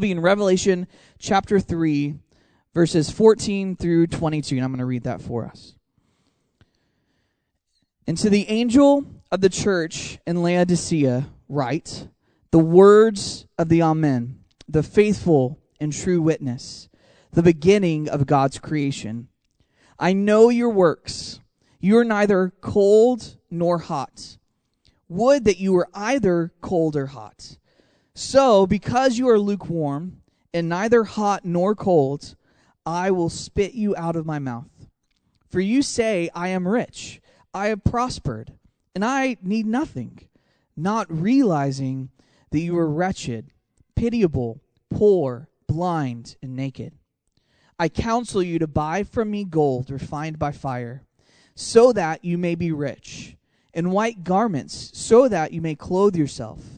be in Revelation chapter 3, verses 14 through 22, and I'm going to read that for us. And to the angel of the church in Laodicea, write the words of the Amen, the faithful and true witness, the beginning of God's creation. I know your works. You are neither cold nor hot. Would that you were either cold or hot. So, because you are lukewarm and neither hot nor cold, I will spit you out of my mouth. For you say, I am rich, I have prospered, and I need nothing, not realizing that you are wretched, pitiable, poor, blind, and naked. I counsel you to buy from me gold refined by fire, so that you may be rich, and white garments, so that you may clothe yourself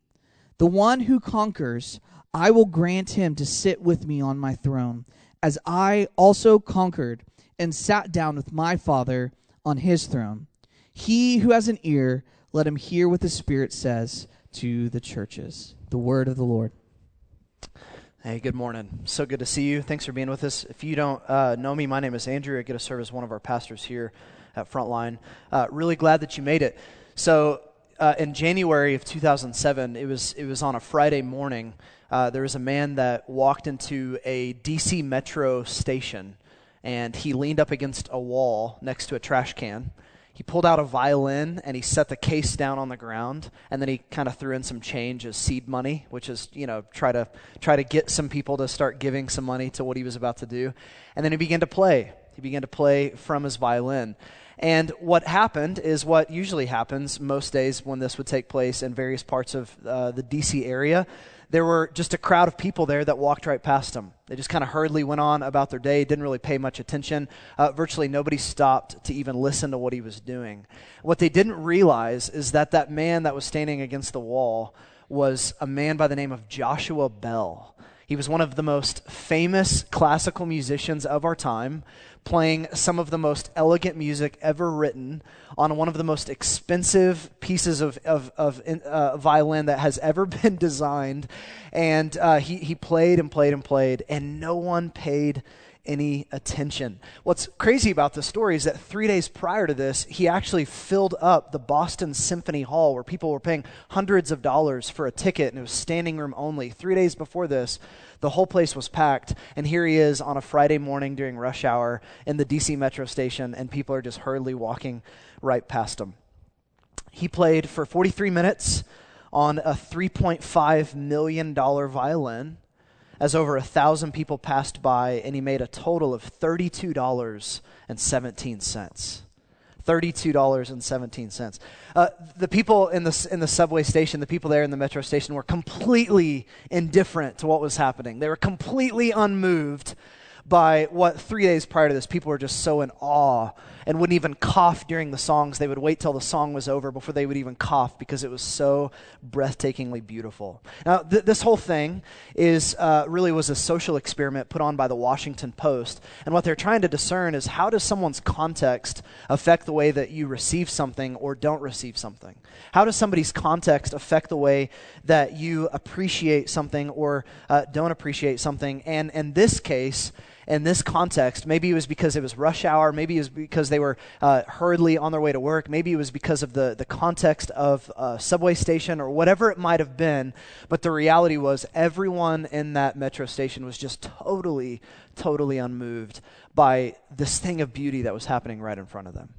The one who conquers, I will grant him to sit with me on my throne as I also conquered and sat down with my Father on his throne. He who has an ear, let him hear what the Spirit says to the churches. The word of the Lord. Hey, good morning. So good to see you. Thanks for being with us. If you don't uh, know me, my name is Andrew. I get to serve as one of our pastors here at Frontline. Uh, really glad that you made it. So, uh, in January of 2007, it was it was on a Friday morning uh, there was a man that walked into a DC Metro station and he leaned up against a wall next to a trash can. He pulled out a violin and he set the case down on the ground and then he kind of threw in some change as seed money, which is, you know, try to try to get some people to start giving some money to what he was about to do. And then he began to play. He began to play from his violin. And what happened is what usually happens most days when this would take place in various parts of uh, the DC area there were just a crowd of people there that walked right past him. They just kind of hurriedly went on about their day, didn't really pay much attention. Uh, virtually nobody stopped to even listen to what he was doing. What they didn't realize is that that man that was standing against the wall was a man by the name of Joshua Bell. He was one of the most famous classical musicians of our time, playing some of the most elegant music ever written on one of the most expensive pieces of, of, of uh, violin that has ever been designed. And uh, he, he played and played and played, and no one paid any attention. What's crazy about the story is that three days prior to this, he actually filled up the Boston Symphony Hall where people were paying hundreds of dollars for a ticket and it was standing room only. Three days before this, the whole place was packed, and here he is on a Friday morning during rush hour in the DC metro station, and people are just hurriedly walking right past him. He played for 43 minutes on a $3.5 million violin as over a thousand people passed by, and he made a total of $32.17. $32.17. Uh, the people in the, in the subway station, the people there in the metro station, were completely indifferent to what was happening. They were completely unmoved by what three days prior to this, people were just so in awe and wouldn't even cough during the songs. They would wait till the song was over before they would even cough because it was so breathtakingly beautiful. Now, th- this whole thing is uh, really was a social experiment put on by the Washington Post, and what they're trying to discern is how does someone's context affect the way that you receive something or don't receive something? How does somebody's context affect the way that you appreciate something or uh, don't appreciate something? And in this case, in this context, maybe it was because it was rush hour, maybe it was because they were uh, hurriedly on their way to work, maybe it was because of the, the context of a subway station or whatever it might have been. But the reality was, everyone in that metro station was just totally, totally unmoved by this thing of beauty that was happening right in front of them.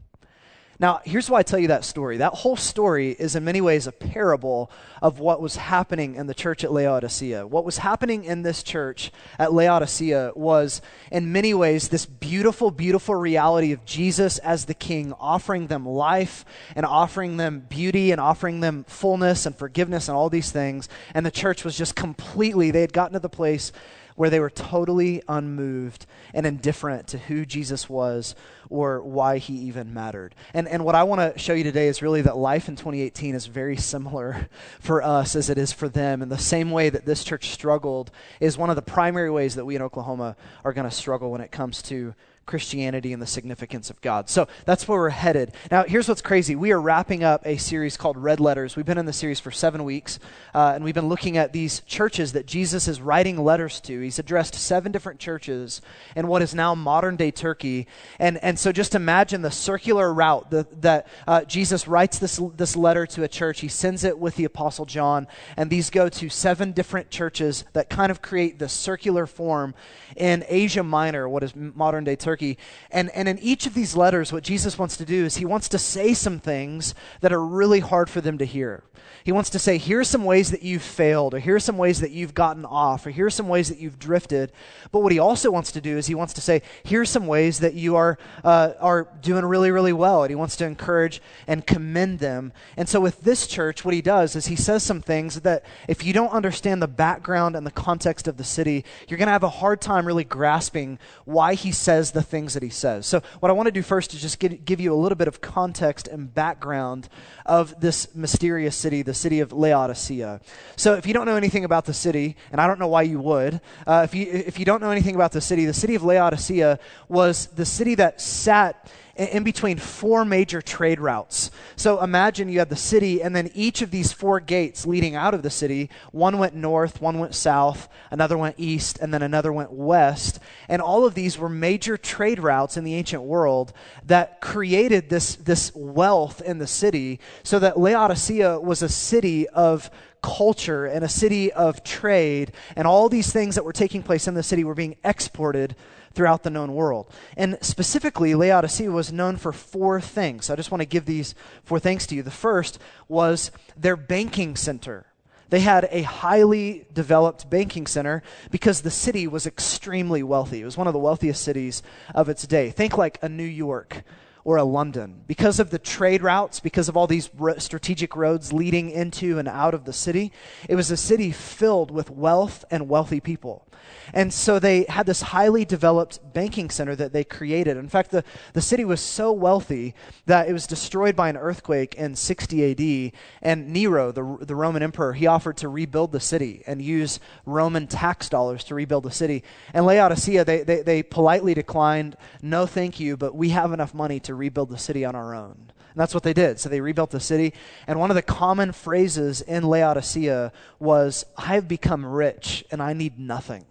Now, here's why I tell you that story. That whole story is in many ways a parable of what was happening in the church at Laodicea. What was happening in this church at Laodicea was, in many ways, this beautiful, beautiful reality of Jesus as the King, offering them life and offering them beauty and offering them fullness and forgiveness and all these things. And the church was just completely, they had gotten to the place where they were totally unmoved and indifferent to who Jesus was or why he even mattered. And, and what I want to show you today is really that life in 2018 is very similar for us as it is for them. And the same way that this church struggled is one of the primary ways that we in Oklahoma are going to struggle when it comes to Christianity and the significance of God. So that's where we're headed. Now, here's what's crazy. We are wrapping up a series called Red Letters. We've been in the series for seven weeks, uh, and we've been looking at these churches that Jesus is writing letters to. He's addressed seven different churches in what is now modern day Turkey. And, and so just imagine the circular route the, that uh, Jesus writes this, this letter to a church. He sends it with the Apostle John, and these go to seven different churches that kind of create the circular form in Asia Minor, what is modern day Turkey. And, and in each of these letters, what Jesus wants to do is he wants to say some things that are really hard for them to hear. He wants to say, here are some ways that you've failed, or here are some ways that you've gotten off, or here are some ways that you've drifted. But what he also wants to do is he wants to say, here are some ways that you are, uh, are doing really, really well. And he wants to encourage and commend them. And so with this church, what he does is he says some things that if you don't understand the background and the context of the city, you're going to have a hard time really grasping why he says the things that he says. So what I want to do first is just give, give you a little bit of context and background of this mysterious city, the city of Laodicea. So, if you don't know anything about the city, and I don't know why you would, uh, if, you, if you don't know anything about the city, the city of Laodicea was the city that sat in between four major trade routes. So imagine you have the city, and then each of these four gates leading out of the city one went north, one went south, another went east, and then another went west. And all of these were major trade routes in the ancient world that created this, this wealth in the city, so that Laodicea was a city of culture and a city of trade, and all these things that were taking place in the city were being exported throughout the known world. And specifically, Laodicea was known for four things. I just want to give these four things to you. The first was their banking center. They had a highly developed banking center because the city was extremely wealthy. It was one of the wealthiest cities of its day. Think like a New York or a London. Because of the trade routes, because of all these strategic roads leading into and out of the city, it was a city filled with wealth and wealthy people. And so they had this highly developed banking center that they created. In fact, the, the city was so wealthy that it was destroyed by an earthquake in 60 AD. And Nero, the, the Roman emperor, he offered to rebuild the city and use Roman tax dollars to rebuild the city. And Laodicea, they, they, they politely declined, no thank you, but we have enough money to rebuild the city on our own. And that's what they did. So they rebuilt the city. And one of the common phrases in Laodicea was, I've become rich and I need nothing.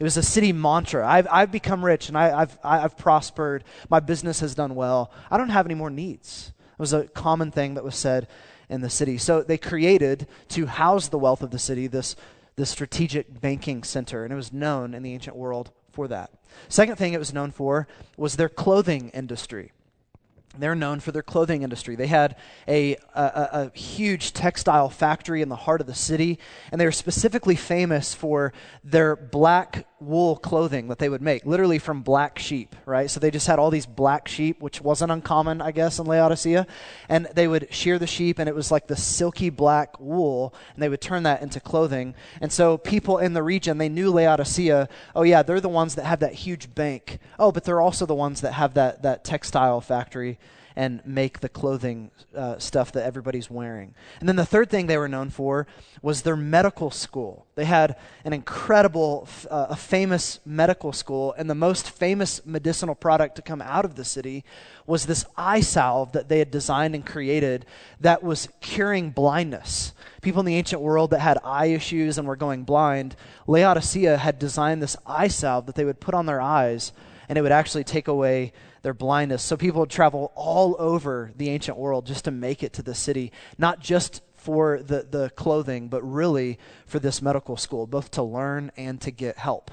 It was a city mantra. I've, I've become rich and I, have I've prospered. My business has done well. I don't have any more needs. It was a common thing that was said in the city. So they created to house the wealth of the city this, this strategic banking center, and it was known in the ancient world for that. Second thing it was known for was their clothing industry. They're known for their clothing industry. They had a, a, a, huge textile factory in the heart of the city, and they were specifically famous for their black wool clothing that they would make, literally from black sheep, right? So they just had all these black sheep, which wasn't uncommon, I guess, in Laodicea. And they would shear the sheep, and it was like the silky black wool, and they would turn that into clothing. And so people in the region, they knew Laodicea, oh, yeah, they're the ones that have that huge bank. Oh, but they're also the ones that have that, that textile factory and make the clothing uh, stuff that everybody's wearing. And then the third thing they were known for was their medical school. They had an incredible, uh, a famous medical school, and the most famous medicinal product to come out of the city was this eye salve that they had designed and created that was curing blindness. People in the ancient world that had eye issues and were going blind, Laodicea had designed this eye salve that they would put on their eyes, and it would actually take away their blindness. So people would travel all over the ancient world just to make it to the city, not just for the, the clothing, but really for this medical school, both to learn and to get help.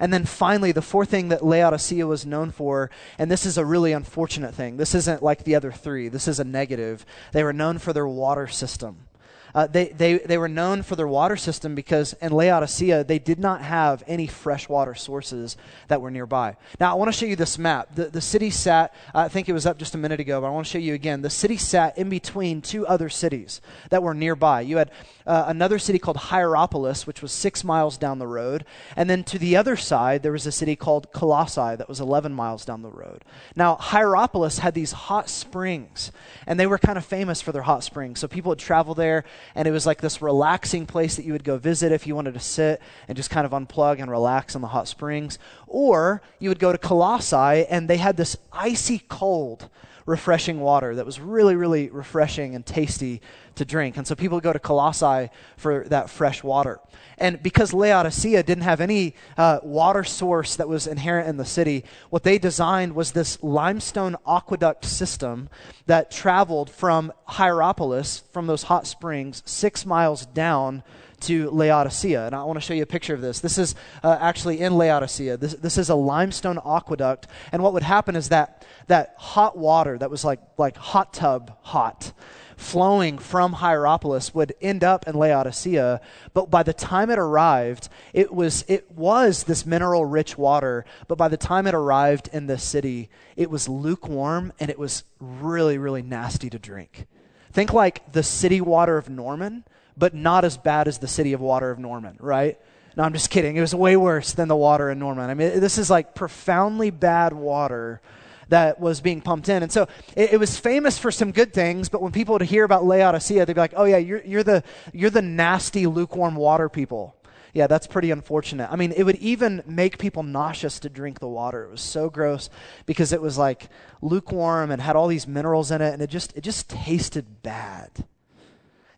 And then finally, the fourth thing that Laodicea was known for, and this is a really unfortunate thing. This isn't like the other three, this is a negative. They were known for their water system. Uh, they, they, they were known for their water system because in Laodicea, they did not have any freshwater sources that were nearby. Now, I want to show you this map. The, the city sat, I think it was up just a minute ago, but I want to show you again. The city sat in between two other cities that were nearby. You had uh, another city called Hierapolis, which was six miles down the road. And then to the other side, there was a city called Colossae that was 11 miles down the road. Now, Hierapolis had these hot springs, and they were kind of famous for their hot springs. So people would travel there and it was like this relaxing place that you would go visit if you wanted to sit and just kind of unplug and relax in the hot springs. Or you would go to Colossae, and they had this icy cold refreshing water that was really, really refreshing and tasty to drink. And so people go to Colossae for that fresh water. And because Laodicea didn't have any uh, water source that was inherent in the city, what they designed was this limestone aqueduct system that traveled from Hierapolis, from those hot springs, six miles down to Laodicea. And I want to show you a picture of this. This is uh, actually in Laodicea. This, this is a limestone aqueduct. And what would happen is that that hot water that was like, like hot tub hot flowing from Hierapolis would end up in Laodicea, but by the time it arrived, it was, it was this mineral rich water, but by the time it arrived in the city, it was lukewarm and it was really, really nasty to drink. Think like the city water of Norman, but not as bad as the city of water of Norman, right? No, I'm just kidding. It was way worse than the water in Norman. I mean, this is like profoundly bad water that was being pumped in. And so it, it, was famous for some good things, but when people would hear about Laodicea, they'd be like, oh, yeah, you're, you're, the, you're the nasty, lukewarm water people. Yeah, that's pretty unfortunate. I mean, it would even make people nauseous to drink the water. It was so gross because it was like lukewarm and had all these minerals in it, and it just, it just tasted bad.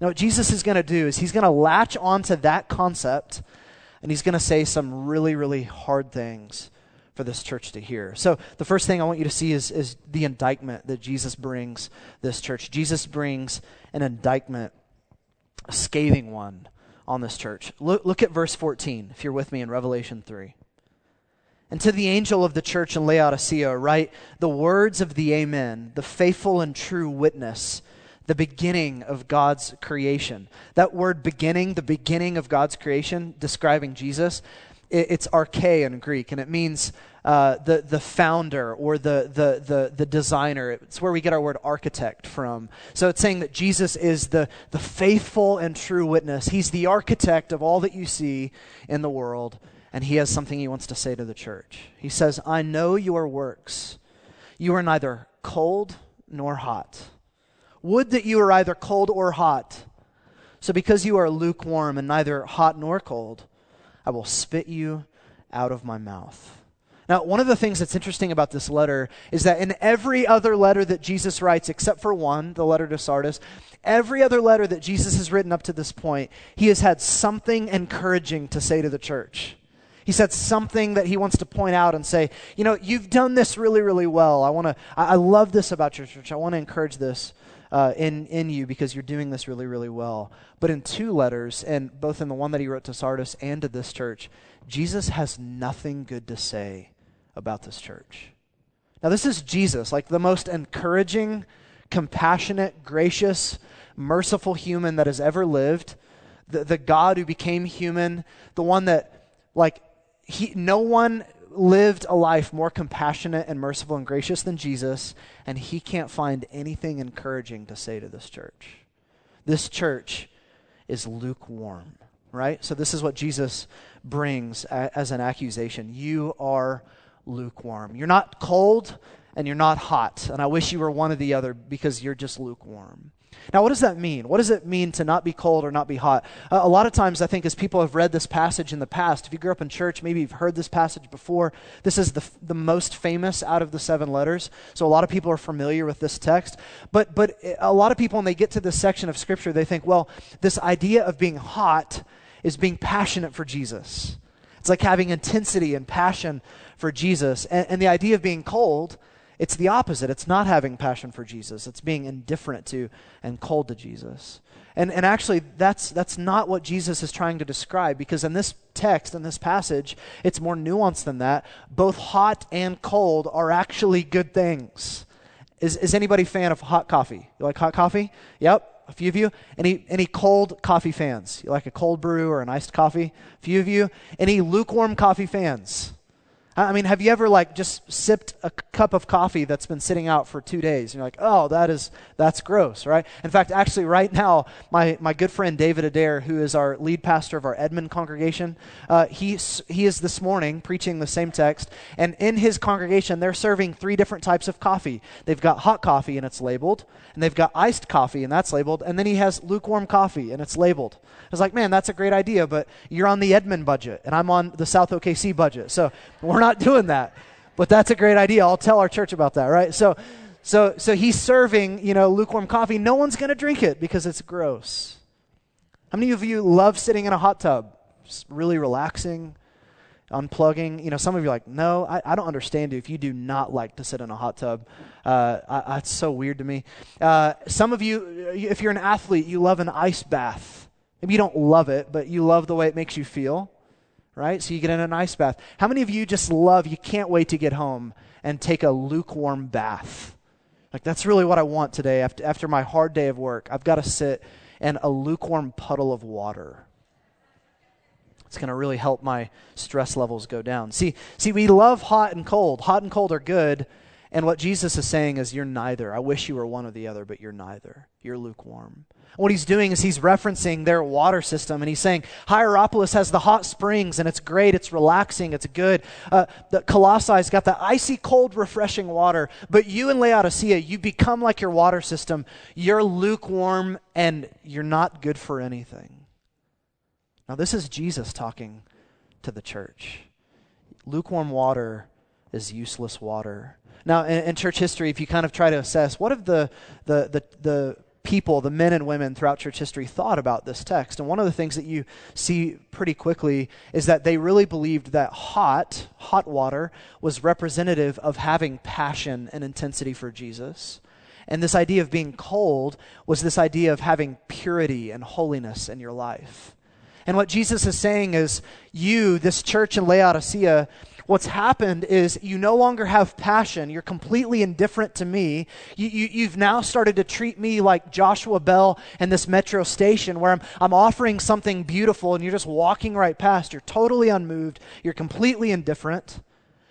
Now, what Jesus is going to do is he's going to latch onto that concept and he's going to say some really, really hard things for this church to hear. So, the first thing I want you to see is, is the indictment that Jesus brings this church. Jesus brings an indictment, a scathing one, on this church. Look, look at verse 14, if you're with me in Revelation 3. And to the angel of the church in Laodicea, write the words of the Amen, the faithful and true witness, the beginning of God's creation. That word beginning, the beginning of God's creation, describing Jesus, it's arche in Greek, and it means uh, the, the founder or the, the, the, the designer. It's where we get our word architect from. So it's saying that Jesus is the, the faithful and true witness. He's the architect of all that you see in the world, and he has something he wants to say to the church. He says, I know your works. You are neither cold nor hot. Would that you were either cold or hot. So because you are lukewarm and neither hot nor cold, I will spit you out of my mouth. Now, one of the things that's interesting about this letter is that in every other letter that Jesus writes, except for one, the letter to Sardis, every other letter that Jesus has written up to this point, he has had something encouraging to say to the church. He said something that he wants to point out and say, you know, you've done this really, really well. I want to, I, I love this about your church. I want to encourage this uh, in, in you because you're doing this really, really well. But in two letters, and both in the one that he wrote to Sardis and to this church, Jesus has nothing good to say about this church. Now, this is Jesus, like the most encouraging, compassionate, gracious, merciful human that has ever lived, the, the God who became human, the one that, like, he, no one lived a life more compassionate and merciful and gracious than Jesus, and he can't find anything encouraging to say to this church. This church is lukewarm, right? So, this is what Jesus brings as an accusation. You are lukewarm. You're not cold and you're not hot, and I wish you were one or the other because you're just lukewarm. Now, what does that mean? What does it mean to not be cold or not be hot? Uh, a lot of times, I think, as people have read this passage in the past, if you grew up in church, maybe you've heard this passage before. This is the, the most famous out of the seven letters. So, a lot of people are familiar with this text. But, but a lot of people, when they get to this section of Scripture, they think, well, this idea of being hot is being passionate for Jesus. It's like having intensity and passion for Jesus. And, and the idea of being cold it's the opposite. It's not having passion for Jesus. It's being indifferent to and cold to Jesus. And, and actually, that's, that's not what Jesus is trying to describe because in this text, in this passage, it's more nuanced than that. Both hot and cold are actually good things. Is, is anybody fan of hot coffee? You like hot coffee? Yep. A few of you? Any, any cold coffee fans? You like a cold brew or an iced coffee? A few of you? Any lukewarm coffee fans? I mean, have you ever like just sipped a cup of coffee that's been sitting out for two days? And you're like, oh, that is that's gross, right? In fact, actually, right now, my my good friend David Adair, who is our lead pastor of our Edmond congregation, uh, he he is this morning preaching the same text, and in his congregation, they're serving three different types of coffee. They've got hot coffee and it's labeled, and they've got iced coffee and that's labeled, and then he has lukewarm coffee and it's labeled. I was like, man, that's a great idea, but you're on the Edmond budget, and I'm on the South OKC budget, so we're not doing that. But that's a great idea. I'll tell our church about that, right? So, so, so he's serving, you know, lukewarm coffee. No one's going to drink it because it's gross. How many of you love sitting in a hot tub? Really relaxing, unplugging. You know, some of you are like, no, I, I don't understand you if you do not like to sit in a hot tub. Uh, I, that's so weird to me. Uh, some of you, if you're an athlete, you love an ice bath. Maybe you don't love it, but you love the way it makes you feel, right? So you get in an ice bath. How many of you just love, you can't wait to get home and take a lukewarm bath? Like, that's really what I want today after, after my hard day of work. I've got to sit in a lukewarm puddle of water. It's going to really help my stress levels go down. See, see, we love hot and cold. Hot and cold are good. And what Jesus is saying is, you're neither. I wish you were one or the other, but you're neither. You're lukewarm. What he's doing is he's referencing their water system and he's saying Hierapolis has the hot springs and it's great, it's relaxing, it's good. Uh, the Colossae's got the icy cold, refreshing water. But you in Laodicea, you become like your water system. You're lukewarm and you're not good for anything. Now, this is Jesus talking to the church. Lukewarm water is useless water. Now, in, in, church history, if you kind of try to assess what have the, the, the, the people, the men and women throughout church history, thought about this text. And one of the things that you see pretty quickly is that they really believed that hot, hot water, was representative of having passion and intensity for Jesus. And this idea of being cold was this idea of having purity and holiness in your life. And what Jesus is saying is, you, this church in Laodicea, what's happened is you no longer have passion. You're completely indifferent to me. You, you, have now started to treat me like Joshua Bell and this metro station where I'm, I'm offering something beautiful and you're just walking right past. You're totally unmoved. You're completely indifferent.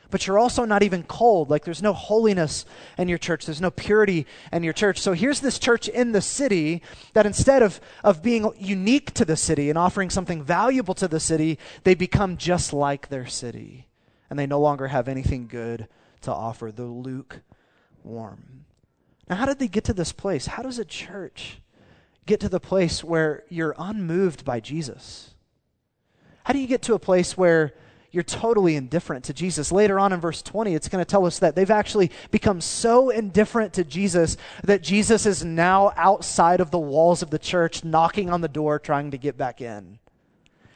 But you're also not even cold. Like there's no holiness in your church. There's no purity in your church. So here's this church in the city that instead of, of being unique to the city and offering something valuable to the city, they become just like their city and they no longer have anything good to offer. The lukewarm. Now, how did they get to this place? How does a church get to the place where you're unmoved by Jesus? How do you get to a place where you're totally indifferent to Jesus. Later on in verse 20, it's going to tell us that they've actually become so indifferent to Jesus that Jesus is now outside of the walls of the church, knocking on the door, trying to get back in.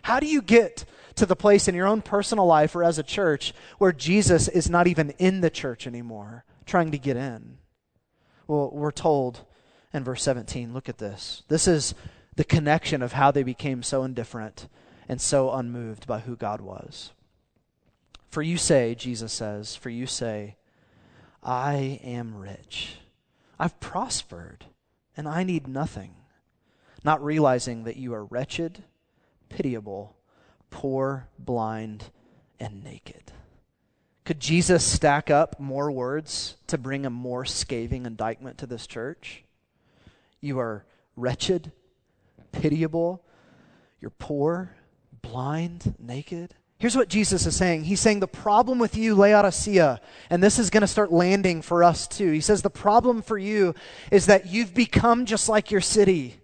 How do you get to the place in your own personal life or as a church where Jesus is not even in the church anymore, trying to get in? Well, we're told in verse 17, look at this. This is the connection of how they became so indifferent and so unmoved by who God was. For you say, Jesus says, for you say, I am rich. I've prospered, and I need nothing, not realizing that you are wretched, pitiable, poor, blind, and naked. Could Jesus stack up more words to bring a more scathing indictment to this church? You are wretched, pitiable, you're poor, blind, naked. Here's what Jesus is saying. He's saying the problem with you, Laodicea, and this is going to start landing for us too. He says the problem for you is that you've become just like your city.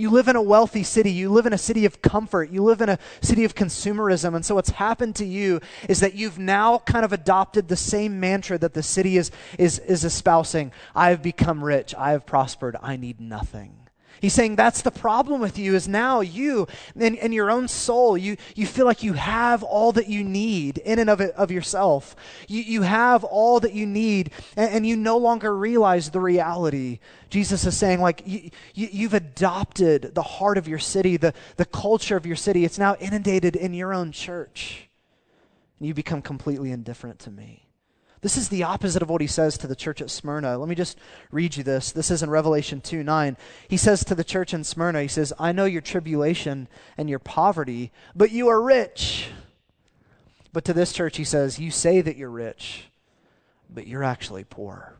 You live in a wealthy city. You live in a city of comfort. You live in a city of consumerism. And so what's happened to you is that you've now kind of adopted the same mantra that the city is, is, is espousing. I have become rich. I have prospered. I need nothing. He's saying that's the problem with you is now you and, and your own soul, you, you feel like you have all that you need in and of, it, of yourself. You, you have all that you need and, and you no longer realize the reality. Jesus is saying like you, you, you've adopted the heart of your city, the, the culture of your city. It's now inundated in your own church. And you become completely indifferent to me. This is the opposite of what he says to the church at Smyrna. Let me just read you this. This is in Revelation 2 9. He says to the church in Smyrna, He says, I know your tribulation and your poverty, but you are rich. But to this church, he says, You say that you're rich, but you're actually poor.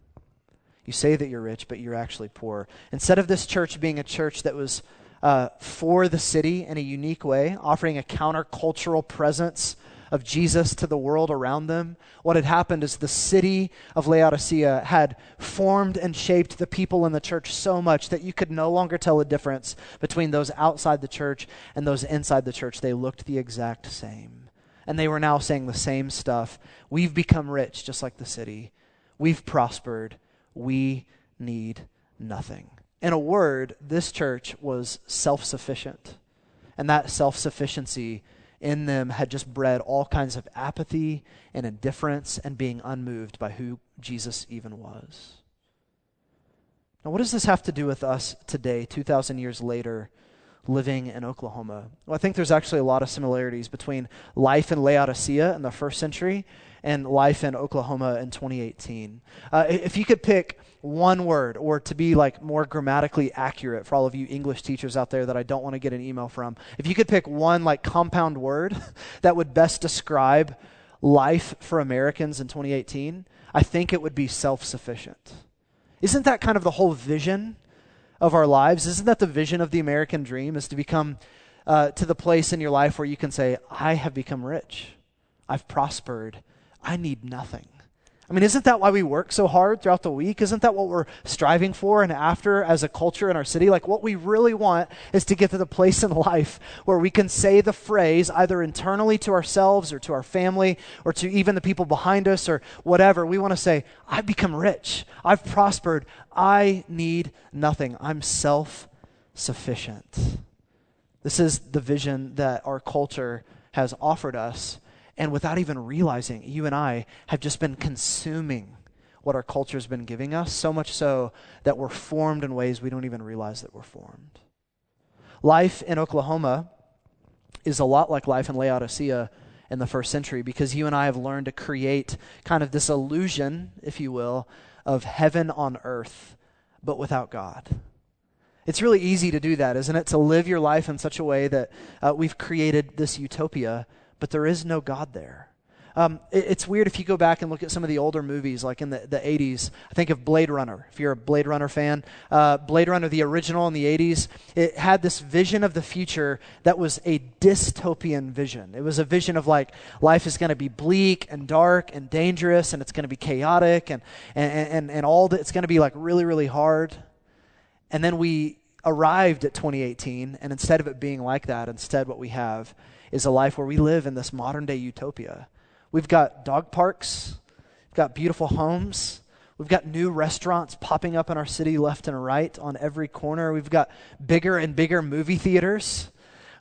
You say that you're rich, but you're actually poor. Instead of this church being a church that was uh, for the city in a unique way, offering a countercultural presence of Jesus to the world around them, what had happened is the city of Laodicea had formed and shaped the people in the church so much that you could no longer tell a difference between those outside the church and those inside the church. They looked the exact same. And they were now saying the same stuff. We've become rich, just like the city. We've prospered. We need nothing. In a word, this church was self sufficient. And that self sufficiency in them had just bred all kinds of apathy and indifference and being unmoved by who Jesus even was. Now, what does this have to do with us today, 2,000 years later, living in Oklahoma? Well, I think there's actually a lot of similarities between life in Laodicea in the first century and life in Oklahoma in 2018. Uh, if you could pick one word, or to be like more grammatically accurate for all of you English teachers out there that I don't want to get an email from, if you could pick one like compound word that would best describe life for Americans in 2018, I think it would be self sufficient. Isn't that kind of the whole vision of our lives? Isn't that the vision of the American dream? Is to become uh, to the place in your life where you can say, I have become rich, I've prospered, I need nothing. I mean, isn't that why we work so hard throughout the week? Isn't that what we're striving for and after as a culture in our city? Like, what we really want is to get to the place in life where we can say the phrase either internally to ourselves or to our family or to even the people behind us or whatever. We want to say, I've become rich. I've prospered. I need nothing. I'm self sufficient. This is the vision that our culture has offered us and without even realizing, you and I have just been consuming what our culture has been giving us, so much so that we're formed in ways we don't even realize that we're formed. Life in Oklahoma is a lot like life in Laodicea in the first century because you and I have learned to create kind of this illusion, if you will, of heaven on earth, but without God. It's really easy to do that, isn't it? To live your life in such a way that uh, we've created this utopia but there is no God there. Um, it, it's weird if you go back and look at some of the older movies, like in the, the 80s. I think of Blade Runner, if you're a Blade Runner fan. Uh, Blade Runner, the original in the 80s, it had this vision of the future that was a dystopian vision. It was a vision of like life is going to be bleak and dark and dangerous and it's going to be chaotic and, and, and, and all that. It's going to be like really, really hard. And then we arrived at 2018, and instead of it being like that, instead what we have is a life where we live in this modern day utopia. We've got dog parks, we've got beautiful homes, we've got new restaurants popping up in our city left and right on every corner, we've got bigger and bigger movie theaters.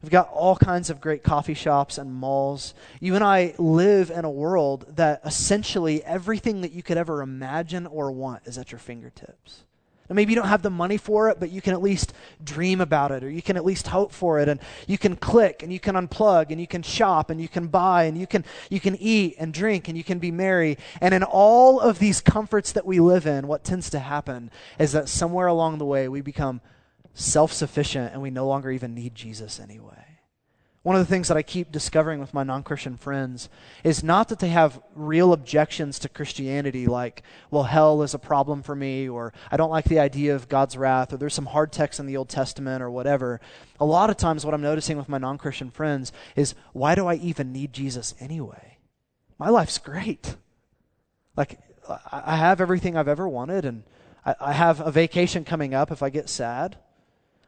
We've got all kinds of great coffee shops and malls. You and I live in a world that essentially everything that you could ever imagine or want is at your fingertips. And maybe you don't have the money for it, but you can at least dream about it or you can at least hope for it and you can click and you can unplug and you can shop and you can buy and you can you can eat and drink and you can be merry. And in all of these comforts that we live in, what tends to happen is that somewhere along the way we become self-sufficient and we no longer even need Jesus anyway. One of the things that I keep discovering with my non Christian friends is not that they have real objections to Christianity, like, well, hell is a problem for me, or I don't like the idea of God's wrath, or there's some hard text in the Old Testament, or whatever. A lot of times, what I'm noticing with my non Christian friends is, why do I even need Jesus anyway? My life's great. Like, I have everything I've ever wanted, and I have a vacation coming up if I get sad.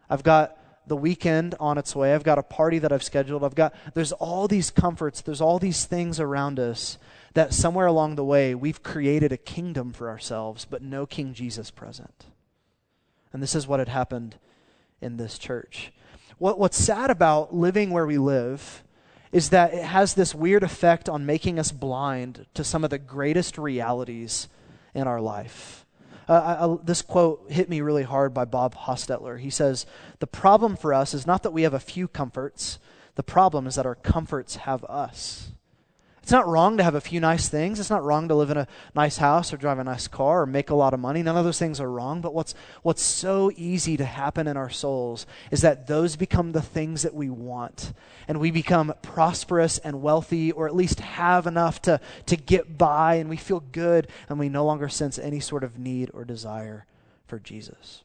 I've got the weekend on its way. I've got a party that I've scheduled. I've got there's all these comforts, there's all these things around us that somewhere along the way we've created a kingdom for ourselves, but no King Jesus present. And this is what had happened in this church. What, what's sad about living where we live is that it has this weird effect on making us blind to some of the greatest realities in our life. Uh, I, this quote hit me really hard by Bob Hostetler. He says, The problem for us is not that we have a few comforts, the problem is that our comforts have us. It's not wrong to have a few nice things. It's not wrong to live in a nice house or drive a nice car or make a lot of money. None of those things are wrong. But what's, what's so easy to happen in our souls is that those become the things that we want. And we become prosperous and wealthy, or at least have enough to, to get by, and we feel good, and we no longer sense any sort of need or desire for Jesus.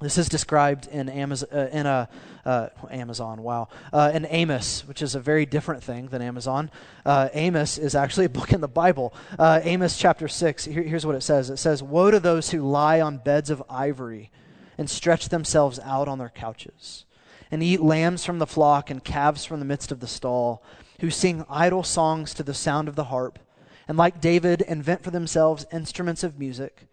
This is described in Amazon, uh, in a uh, Amazon. Wow, uh, in Amos, which is a very different thing than Amazon. Uh, Amos is actually a book in the Bible. Uh, Amos chapter six. Here, here's what it says. It says, "Woe to those who lie on beds of ivory, and stretch themselves out on their couches, and eat lambs from the flock and calves from the midst of the stall, who sing idle songs to the sound of the harp, and like David invent for themselves instruments of music,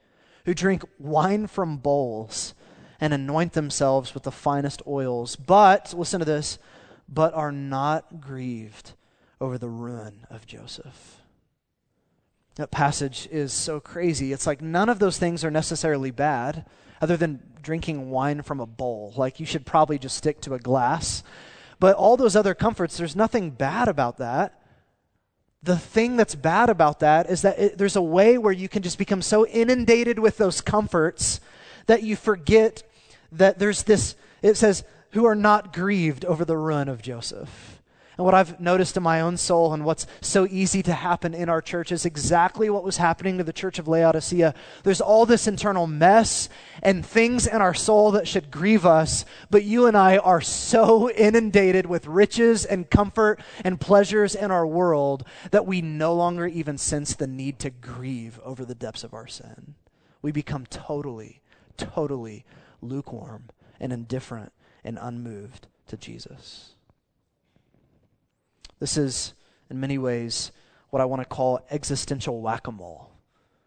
who drink wine from bowls." And anoint themselves with the finest oils, but, listen to this, but are not grieved over the ruin of Joseph. That passage is so crazy. It's like none of those things are necessarily bad, other than drinking wine from a bowl. Like you should probably just stick to a glass. But all those other comforts, there's nothing bad about that. The thing that's bad about that is that it, there's a way where you can just become so inundated with those comforts that you forget that there's this, it says, who are not grieved over the ruin of Joseph. And what I've noticed in my own soul and what's so easy to happen in our church is exactly what was happening to the church of Laodicea. There's all this internal mess and things in our soul that should grieve us, but you and I are so inundated with riches and comfort and pleasures in our world that we no longer even sense the need to grieve over the depths of our sin. We become totally, totally lukewarm and indifferent and unmoved to Jesus. This is, in many ways, what I want to call existential whack a mole.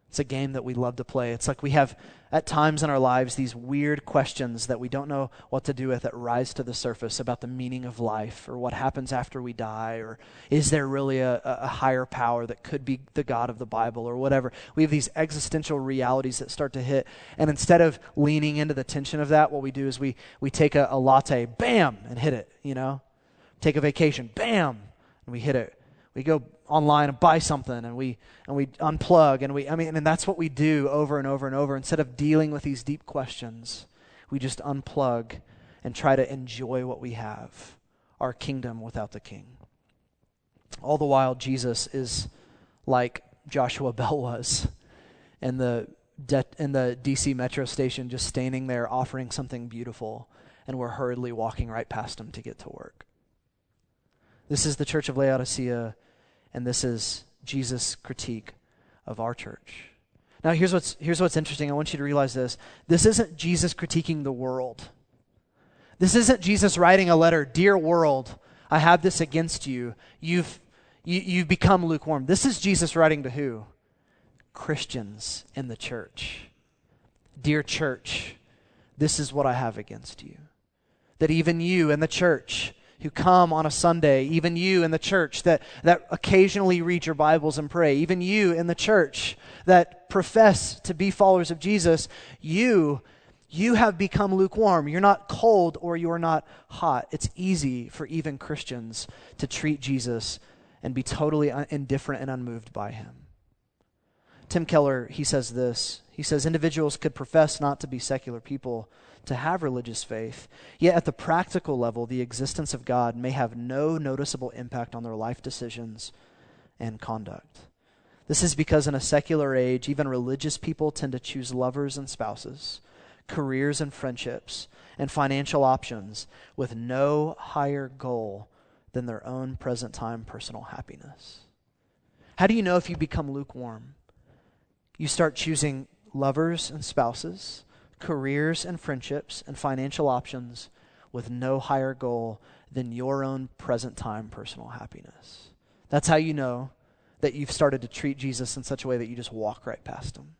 It's a game that we love to play. It's like we have, at times in our lives, these weird questions that we don't know what to do with that rise to the surface about the meaning of life or what happens after we die or is there really a, a higher power that could be the God of the Bible or whatever. We have these existential realities that start to hit. And instead of leaning into the tension of that, what we do is we, we take a, a latte, bam, and hit it, you know? Take a vacation, bam, and we hit it. We go online and buy something and we and we unplug and we I mean and that's what we do over and over and over. Instead of dealing with these deep questions we just unplug and try to enjoy what we have our kingdom without the king. All the while Jesus is like Joshua Bell was in the de- in the DC metro station just standing there offering something beautiful and we're hurriedly walking right past him to get to work. This is the church of Laodicea and this is Jesus' critique of our church. Now, here's what's, here's what's interesting. I want you to realize this. This isn't Jesus critiquing the world. This isn't Jesus writing a letter, Dear world, I have this against you. You've, you, you've become lukewarm. This is Jesus writing to who? Christians in the church. Dear church, this is what I have against you. That even you in the church who come on a Sunday, even you in the church that, that occasionally read your Bibles and pray, even you in the church that profess to be followers of Jesus, you you have become lukewarm. You're not cold or you're not hot. It's easy for even Christians to treat Jesus and be totally indifferent and unmoved by him. Tim Keller, he says this. He says individuals could profess not to be secular people, to have religious faith, yet at the practical level, the existence of God may have no noticeable impact on their life decisions and conduct. This is because in a secular age, even religious people tend to choose lovers and spouses, careers and friendships, and financial options with no higher goal than their own present time personal happiness. How do you know if you become lukewarm? You start choosing lovers and spouses careers and friendships and financial options with no higher goal than your own present time personal happiness. That's how you know that you've started to treat Jesus in such a way that you just walk right past him,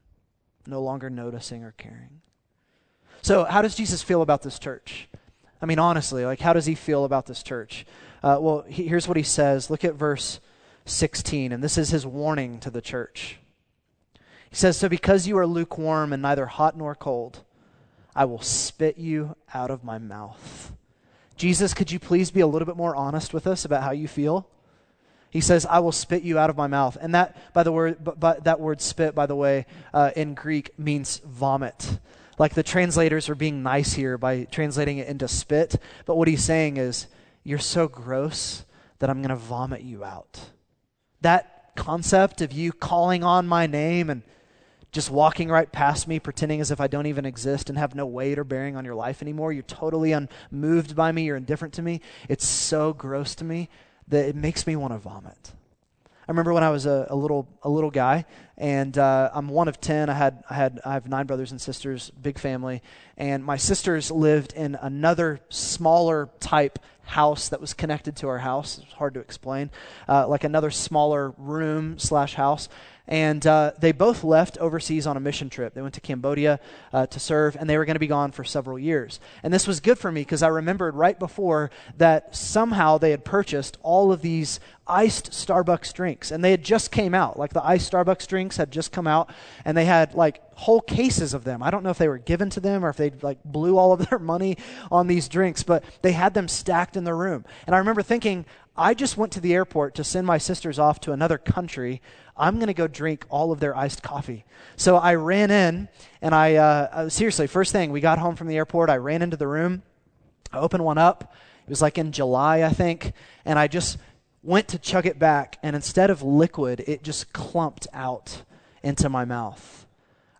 no longer noticing or caring. So, how does Jesus feel about this church? I mean, honestly, like, how does he feel about this church? Uh, well, he, here's what he says. Look at verse 16, and this is his warning to the church. He says, So because you are lukewarm and neither hot nor cold, I will spit you out of my mouth. Jesus, could you please be a little bit more honest with us about how you feel? He says, I will spit you out of my mouth. And that, by the word, but, that word spit, by the way, uh, in Greek means vomit. Like the translators are being nice here by translating it into spit. But what he's saying is, You're so gross that I'm going to vomit you out. That concept of you calling on my name and just walking right past me, pretending as if I don't even exist and have no weight or bearing on your life anymore. You're totally unmoved by me. You're indifferent to me. It's so gross to me that it makes me want to vomit. I remember when I was a, a little a little guy, and uh, I'm one of ten. I had I had I have nine brothers and sisters, big family, and my sisters lived in another smaller type house that was connected to our house. It's hard to explain, uh, like another smaller room slash house. And uh, they both left overseas on a mission trip. They went to Cambodia uh, to serve, and they were going to be gone for several years. And this was good for me because I remembered right before that somehow they had purchased all of these iced Starbucks drinks, and they had just came out. Like the iced Starbucks drinks had just come out, and they had like whole cases of them. I don't know if they were given to them or if they like blew all of their money on these drinks, but they had them stacked in the room. And I remember thinking, I just went to the airport to send my sisters off to another country. I'm going to go drink all of their iced coffee. So I ran in, and I, uh, uh, seriously, first thing, we got home from the airport. I ran into the room. I opened one up. It was like in July, I think. And I just went to chug it back, and instead of liquid, it just clumped out into my mouth.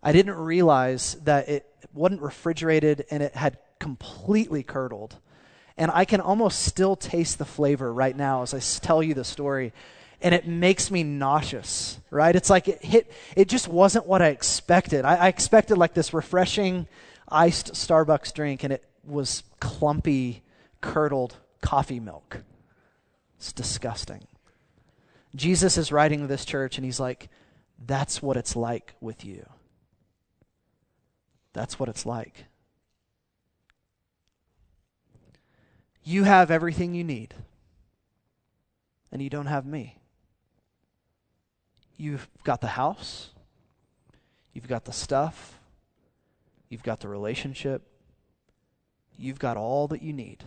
I didn't realize that it wasn't refrigerated and it had completely curdled. And I can almost still taste the flavor right now as I tell you the story. And it makes me nauseous, right? It's like it hit, it just wasn't what I expected. I, I expected like this refreshing iced Starbucks drink, and it was clumpy, curdled coffee milk. It's disgusting. Jesus is writing to this church, and he's like, That's what it's like with you. That's what it's like. You have everything you need, and you don't have me. You've got the house, you've got the stuff, you've got the relationship, you've got all that you need.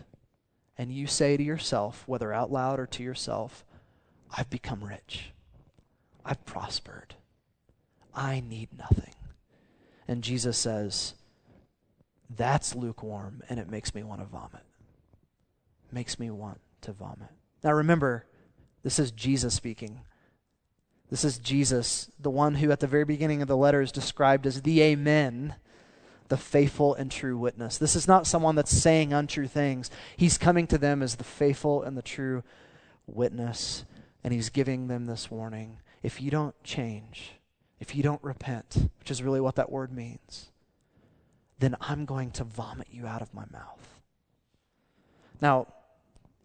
And you say to yourself, whether out loud or to yourself, I've become rich. I've prospered. I need nothing. And Jesus says, That's lukewarm, and it makes me want to vomit makes me want to vomit. Now remember, this is Jesus speaking. This is Jesus, the one who at the very beginning of the letter is described as the Amen, the faithful and true witness. This is not someone that's saying untrue things. He's coming to them as the faithful and the true witness, and he's giving them this warning. If you don't change, if you don't repent, which is really what that word means, then I'm going to vomit you out of my mouth. Now,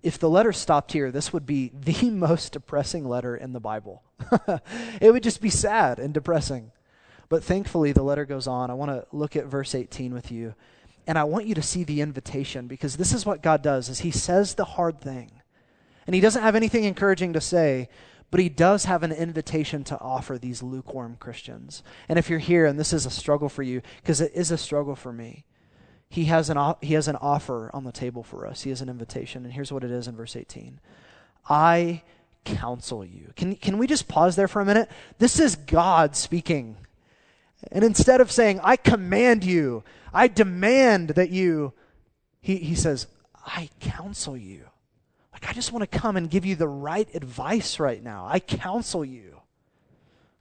if the letter stopped here, this would be the most depressing letter in the Bible. it would just be sad and depressing. But thankfully, the letter goes on. I want to look at verse 18 with you. And I want you to see the invitation because this is what God does is he says the hard thing. And he doesn't have anything encouraging to say, but he does have an invitation to offer these lukewarm Christians. And if you're here and this is a struggle for you, because it is a struggle for me, he has an he has an offer on the table for us. He has an invitation, and here's what it is in verse 18. I counsel you. Can can we just pause there for a minute? This is God speaking. And instead of saying, I command you, I demand that you, he, he says, I counsel you. Like, I just want to come and give you the right advice right now. I counsel you.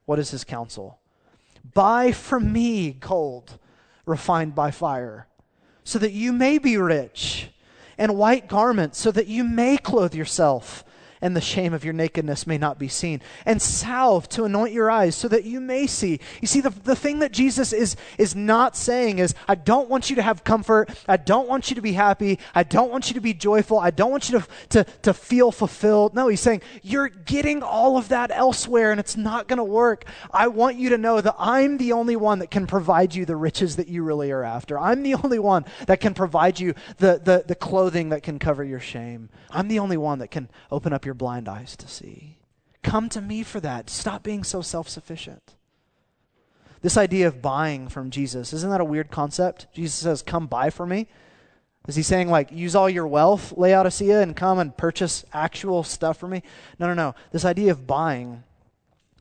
What is his counsel? Buy from me gold refined by fire so that you may be rich, and white garments, so that you may clothe yourself, and the shame of your nakedness may not be seen, and salve to anoint your eyes so that you may see. You see, the, the thing that Jesus is, is not saying is, I don't want you to have comfort. I don't want you to be happy. I don't want you to be joyful. I don't want you to, to, to feel fulfilled. No, he's saying, you're getting all of that elsewhere and it's not going to work. I want you to know that I'm the only one that can provide you the riches that you really are after. I'm the only one that can provide you the, the, the clothing that can cover your shame. I'm the only one that can open up your blind eyes to see. Come to me for that. Stop being so self sufficient. This idea of buying from Jesus, isn't that a weird concept? Jesus says, Come buy for me. Is he saying, like, use all your wealth, Laodicea, and come and purchase actual stuff for me? No, no, no. This idea of buying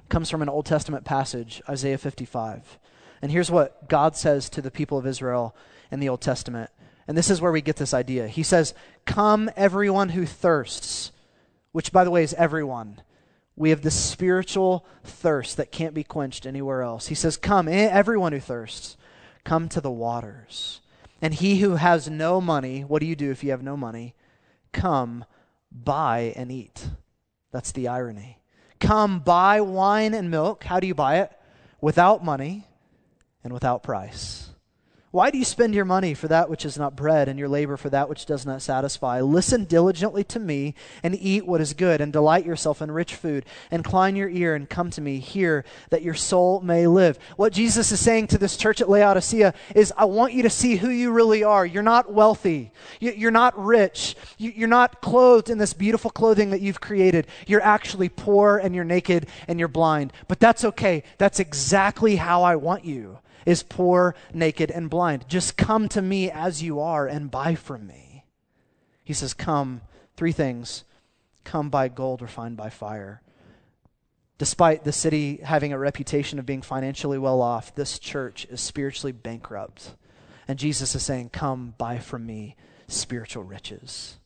comes from an Old Testament passage, Isaiah 55. And here's what God says to the people of Israel in the Old Testament. And this is where we get this idea. He says, Come, everyone who thirsts, which, by the way, is everyone. We have this spiritual thirst that can't be quenched anywhere else. He says, Come, eh, everyone who thirsts, come to the waters. And he who has no money, what do you do if you have no money? Come, buy and eat. That's the irony. Come, buy wine and milk. How do you buy it? Without money and without price. Why do you spend your money for that which is not bread, and your labor for that which does not satisfy? Listen diligently to me, and eat what is good, and delight yourself in rich food. Incline your ear and come to me, hear that your soul may live. What Jesus is saying to this church at Laodicea is, I want you to see who you really are. You're not wealthy, you're not rich, you're not clothed in this beautiful clothing that you've created. You're actually poor, and you're naked, and you're blind. But that's okay. That's exactly how I want you is poor, naked, and blind. Just come to me as you are and buy from me. He says, Come, three things come buy gold refined by fire. Despite the city having a reputation of being financially well off, this church is spiritually bankrupt. And Jesus is saying, Come, buy from me spiritual riches.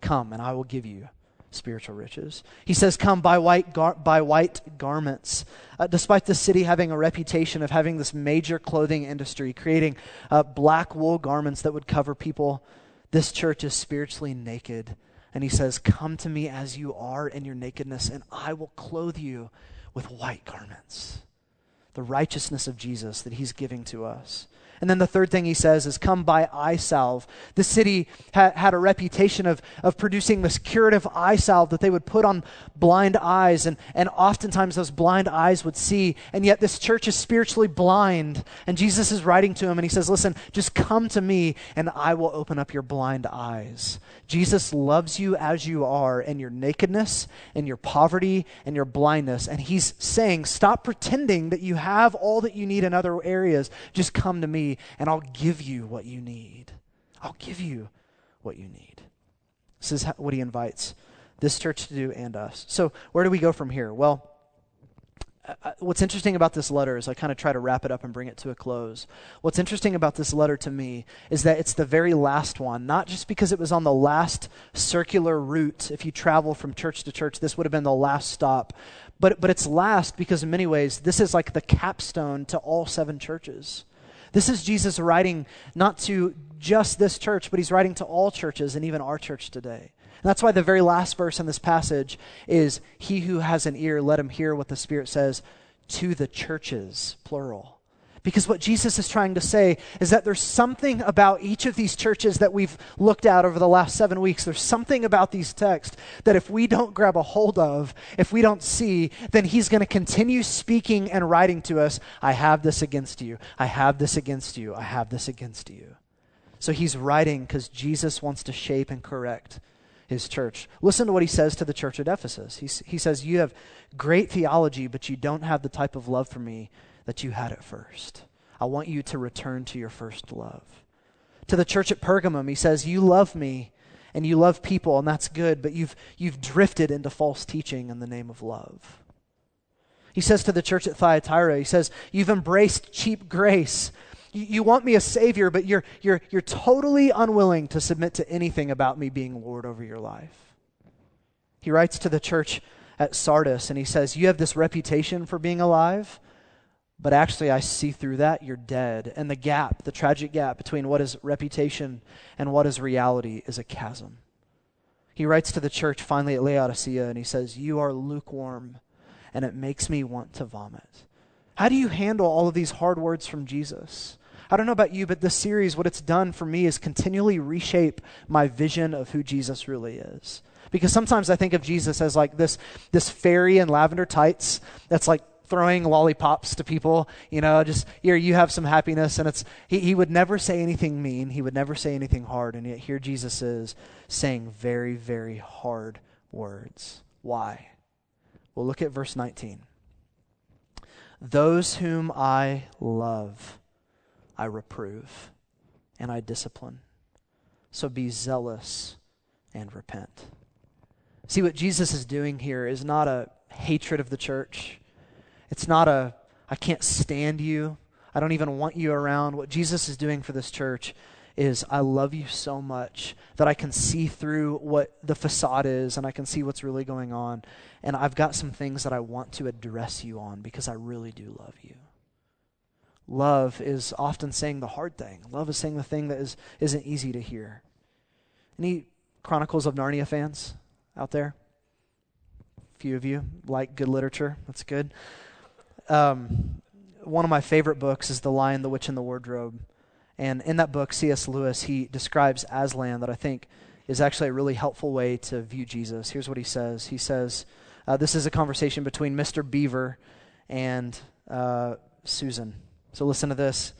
Come, and I will give you spiritual riches. He says, Come buy white, gar- buy white garments. Uh, despite the city having a reputation of having this major clothing industry, creating uh, black wool garments that would cover people, this church is spiritually naked. And he says, Come to me as you are in your nakedness, and I will clothe you with white garments. The righteousness of Jesus that he's giving to us. And then the third thing he says is, Come buy eye salve. The city ha- had a reputation of, of producing this curative eye salve that they would put on blind eyes, and, and oftentimes those blind eyes would see. And yet this church is spiritually blind. And Jesus is writing to him, and he says, Listen, just come to me, and I will open up your blind eyes. Jesus loves you as you are in your nakedness, in your poverty, and your blindness. And he's saying, Stop pretending that you have all that you need in other areas. Just come to me and I'll give you what you need. I'll give you what you need. This is what he invites this church to do and us. So, where do we go from here? Well, uh, uh, what's interesting about this letter is I kind of try to wrap it up and bring it to a close. What's interesting about this letter to me is that it's the very last one, not just because it was on the last circular route. If you travel from church to church, this would have been the last stop. But, but it's last because, in many ways, this is like the capstone to all seven churches. This is Jesus writing not to just this church, but he's writing to all churches and even our church today. And that's why the very last verse in this passage is He who has an ear, let him hear what the Spirit says to the churches, plural. Because what Jesus is trying to say is that there's something about each of these churches that we've looked at over the last seven weeks. There's something about these texts that if we don't grab a hold of, if we don't see, then he's going to continue speaking and writing to us I have this against you. I have this against you. I have this against you. So he's writing because Jesus wants to shape and correct his church. Listen to what he says to the church at Ephesus. He, he says, You have great theology, but you don't have the type of love for me that you had at first. I want you to return to your first love. To the church at Pergamum, he says, You love me and you love people, and that's good, but you've, you've drifted into false teaching in the name of love. He says to the church at Thyatira, He says, You've embraced cheap grace. You, you want me a Savior, but you're, you're, you're totally unwilling to submit to anything about me being Lord over your life. He writes to the church at Sardis, and he says, You have this reputation for being alive but actually, I see through that you're dead. And the gap, the tragic gap between what is reputation and what is reality, is a chasm. He writes to the church finally at Laodicea and he says, You are lukewarm, and it makes me want to vomit. How do you handle all of these hard words from Jesus? I don't know about you, but this series, what it's done for me is continually reshape my vision of who Jesus really is. Because sometimes I think of Jesus as like this, this fairy in lavender tights that's like throwing lollipops to people, you know, just here you have some happiness. And it's he, he would never say anything mean, he would never say anything hard, and yet here Jesus is saying very, very hard words. Why? Well, look at verse 19. Those whom I love, I reprove and I discipline. So be zealous and repent. See, what Jesus is doing here is not a hatred of the church. It's not a, I can't stand you. I don't even want you around. What Jesus is doing for this church is, I love you so much that I can see through what the facade is and I can see what's really going on. And I've got some things that I want to address you on because I really do love you. Love is often saying the hard thing. Love is saying the thing that is, isn't easy to hear. Any Chronicles of Narnia fans out there? A few of you like good literature. That's good. Um, one of my favorite books is The Lion, the Witch, and the Wardrobe. And in that book, C.S. Lewis, he describes Aslan that I think is actually a really helpful way to view Jesus. Here's what he says He says, uh, This is a conversation between Mr. Beaver and uh, Susan. So listen to this.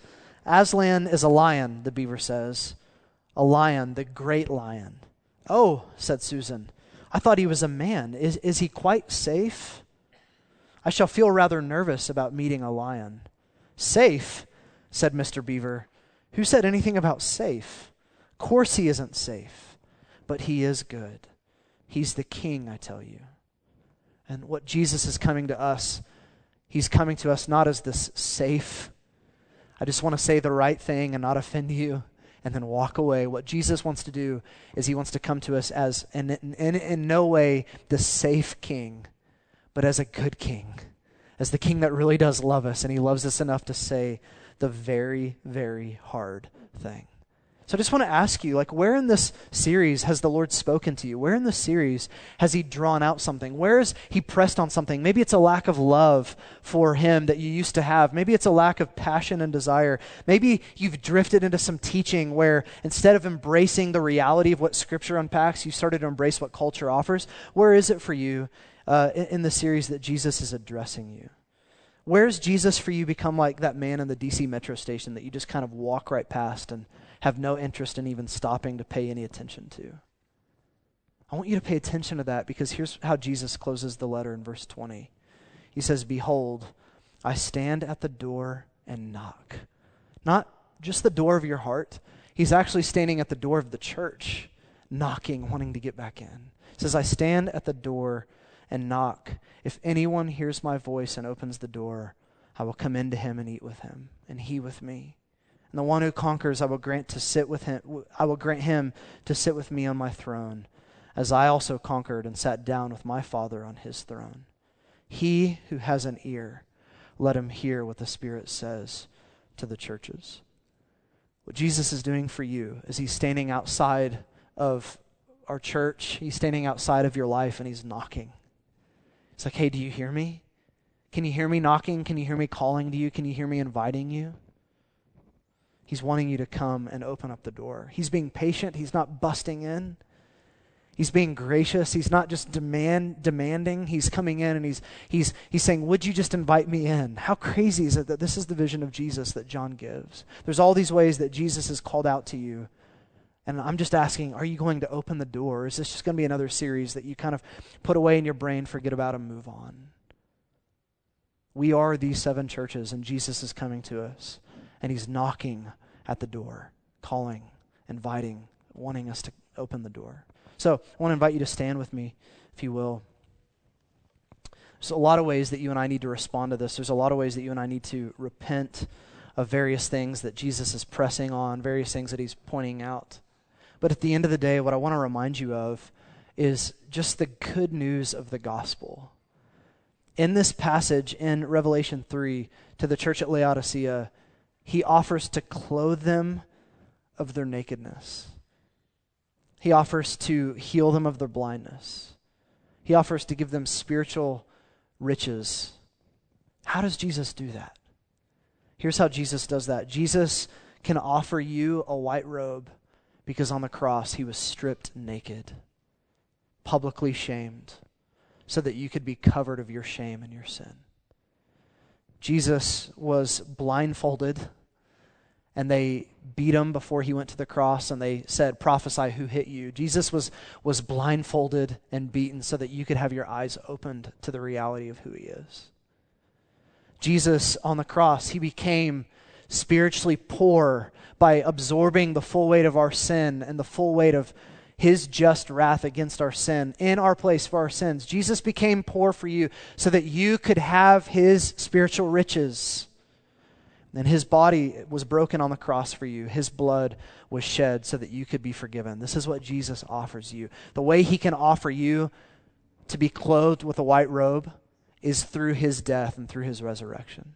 Aslan is a lion, the beaver says. A lion, the great lion. Oh, said Susan, I thought he was a man. Is, is he quite safe? I shall feel rather nervous about meeting a lion. Safe, said Mr. Beaver. Who said anything about safe? Course he isn't safe, but he is good. He's the king, I tell you. And what Jesus is coming to us, he's coming to us not as this safe, I just want to say the right thing and not offend you and then walk away. What Jesus wants to do is he wants to come to us as, in, in, in no way, the safe king, but as a good king, as the king that really does love us, and he loves us enough to say the very, very hard thing. So I just want to ask you, like, where in this series has the Lord spoken to you? Where in this series has He drawn out something? Where has He pressed on something? Maybe it's a lack of love for Him that you used to have. Maybe it's a lack of passion and desire. Maybe you've drifted into some teaching where instead of embracing the reality of what Scripture unpacks, you started to embrace what culture offers. Where is it for you uh, in, the series that Jesus is addressing you? Where's Jesus for you become like that man in the DC metro station that you just kind of walk right past and have no interest in even stopping to pay any attention to. I want you to pay attention to that because here's how Jesus closes the letter in verse 20. He says, Behold, I stand at the door and knock. Not just the door of your heart, he's actually standing at the door of the church, knocking, wanting to get back in. He says, I stand at the door and knock. If anyone hears my voice and opens the door, I will come into him and eat with him, and he with me. And the one who conquers I will grant to sit with him I will grant him to sit with me on my throne, as I also conquered and sat down with my Father on his throne. He who has an ear, let him hear what the Spirit says to the churches. What Jesus is doing for you is he's standing outside of our church, he's standing outside of your life and he's knocking. It's like, hey, do you hear me? Can you hear me knocking? Can you hear me calling to you? Can you hear me inviting you? He's wanting you to come and open up the door. He's being patient. He's not busting in. He's being gracious. He's not just demand demanding. He's coming in and he's he's he's saying, "Would you just invite me in?" How crazy is it that this is the vision of Jesus that John gives? There's all these ways that Jesus has called out to you. And I'm just asking, are you going to open the door? Is this just going to be another series that you kind of put away in your brain, forget about, and move on? We are these seven churches, and Jesus is coming to us and he's knocking at the door, calling, inviting, wanting us to open the door. So I want to invite you to stand with me, if you will. There's a lot of ways that you and I need to respond to this. There's a lot of ways that you and I need to repent of various things that Jesus is pressing on, various things that he's pointing out. But at the end of the day, what I want to remind you of is just the good news of the gospel. In this passage in Revelation 3 to the church at Laodicea, he offers to clothe them of their nakedness. He offers to heal them of their blindness. He offers to give them spiritual riches. How does Jesus do that? Here's how Jesus does that Jesus can offer you a white robe because on the cross he was stripped naked, publicly shamed, so that you could be covered of your shame and your sin. Jesus was blindfolded and they beat him before he went to the cross and they said prophesy who hit you jesus was was blindfolded and beaten so that you could have your eyes opened to the reality of who he is jesus on the cross he became spiritually poor by absorbing the full weight of our sin and the full weight of his just wrath against our sin in our place for our sins. Jesus became poor for you so that you could have his spiritual riches. And his body was broken on the cross for you. His blood was shed so that you could be forgiven. This is what Jesus offers you. The way he can offer you to be clothed with a white robe is through his death and through his resurrection.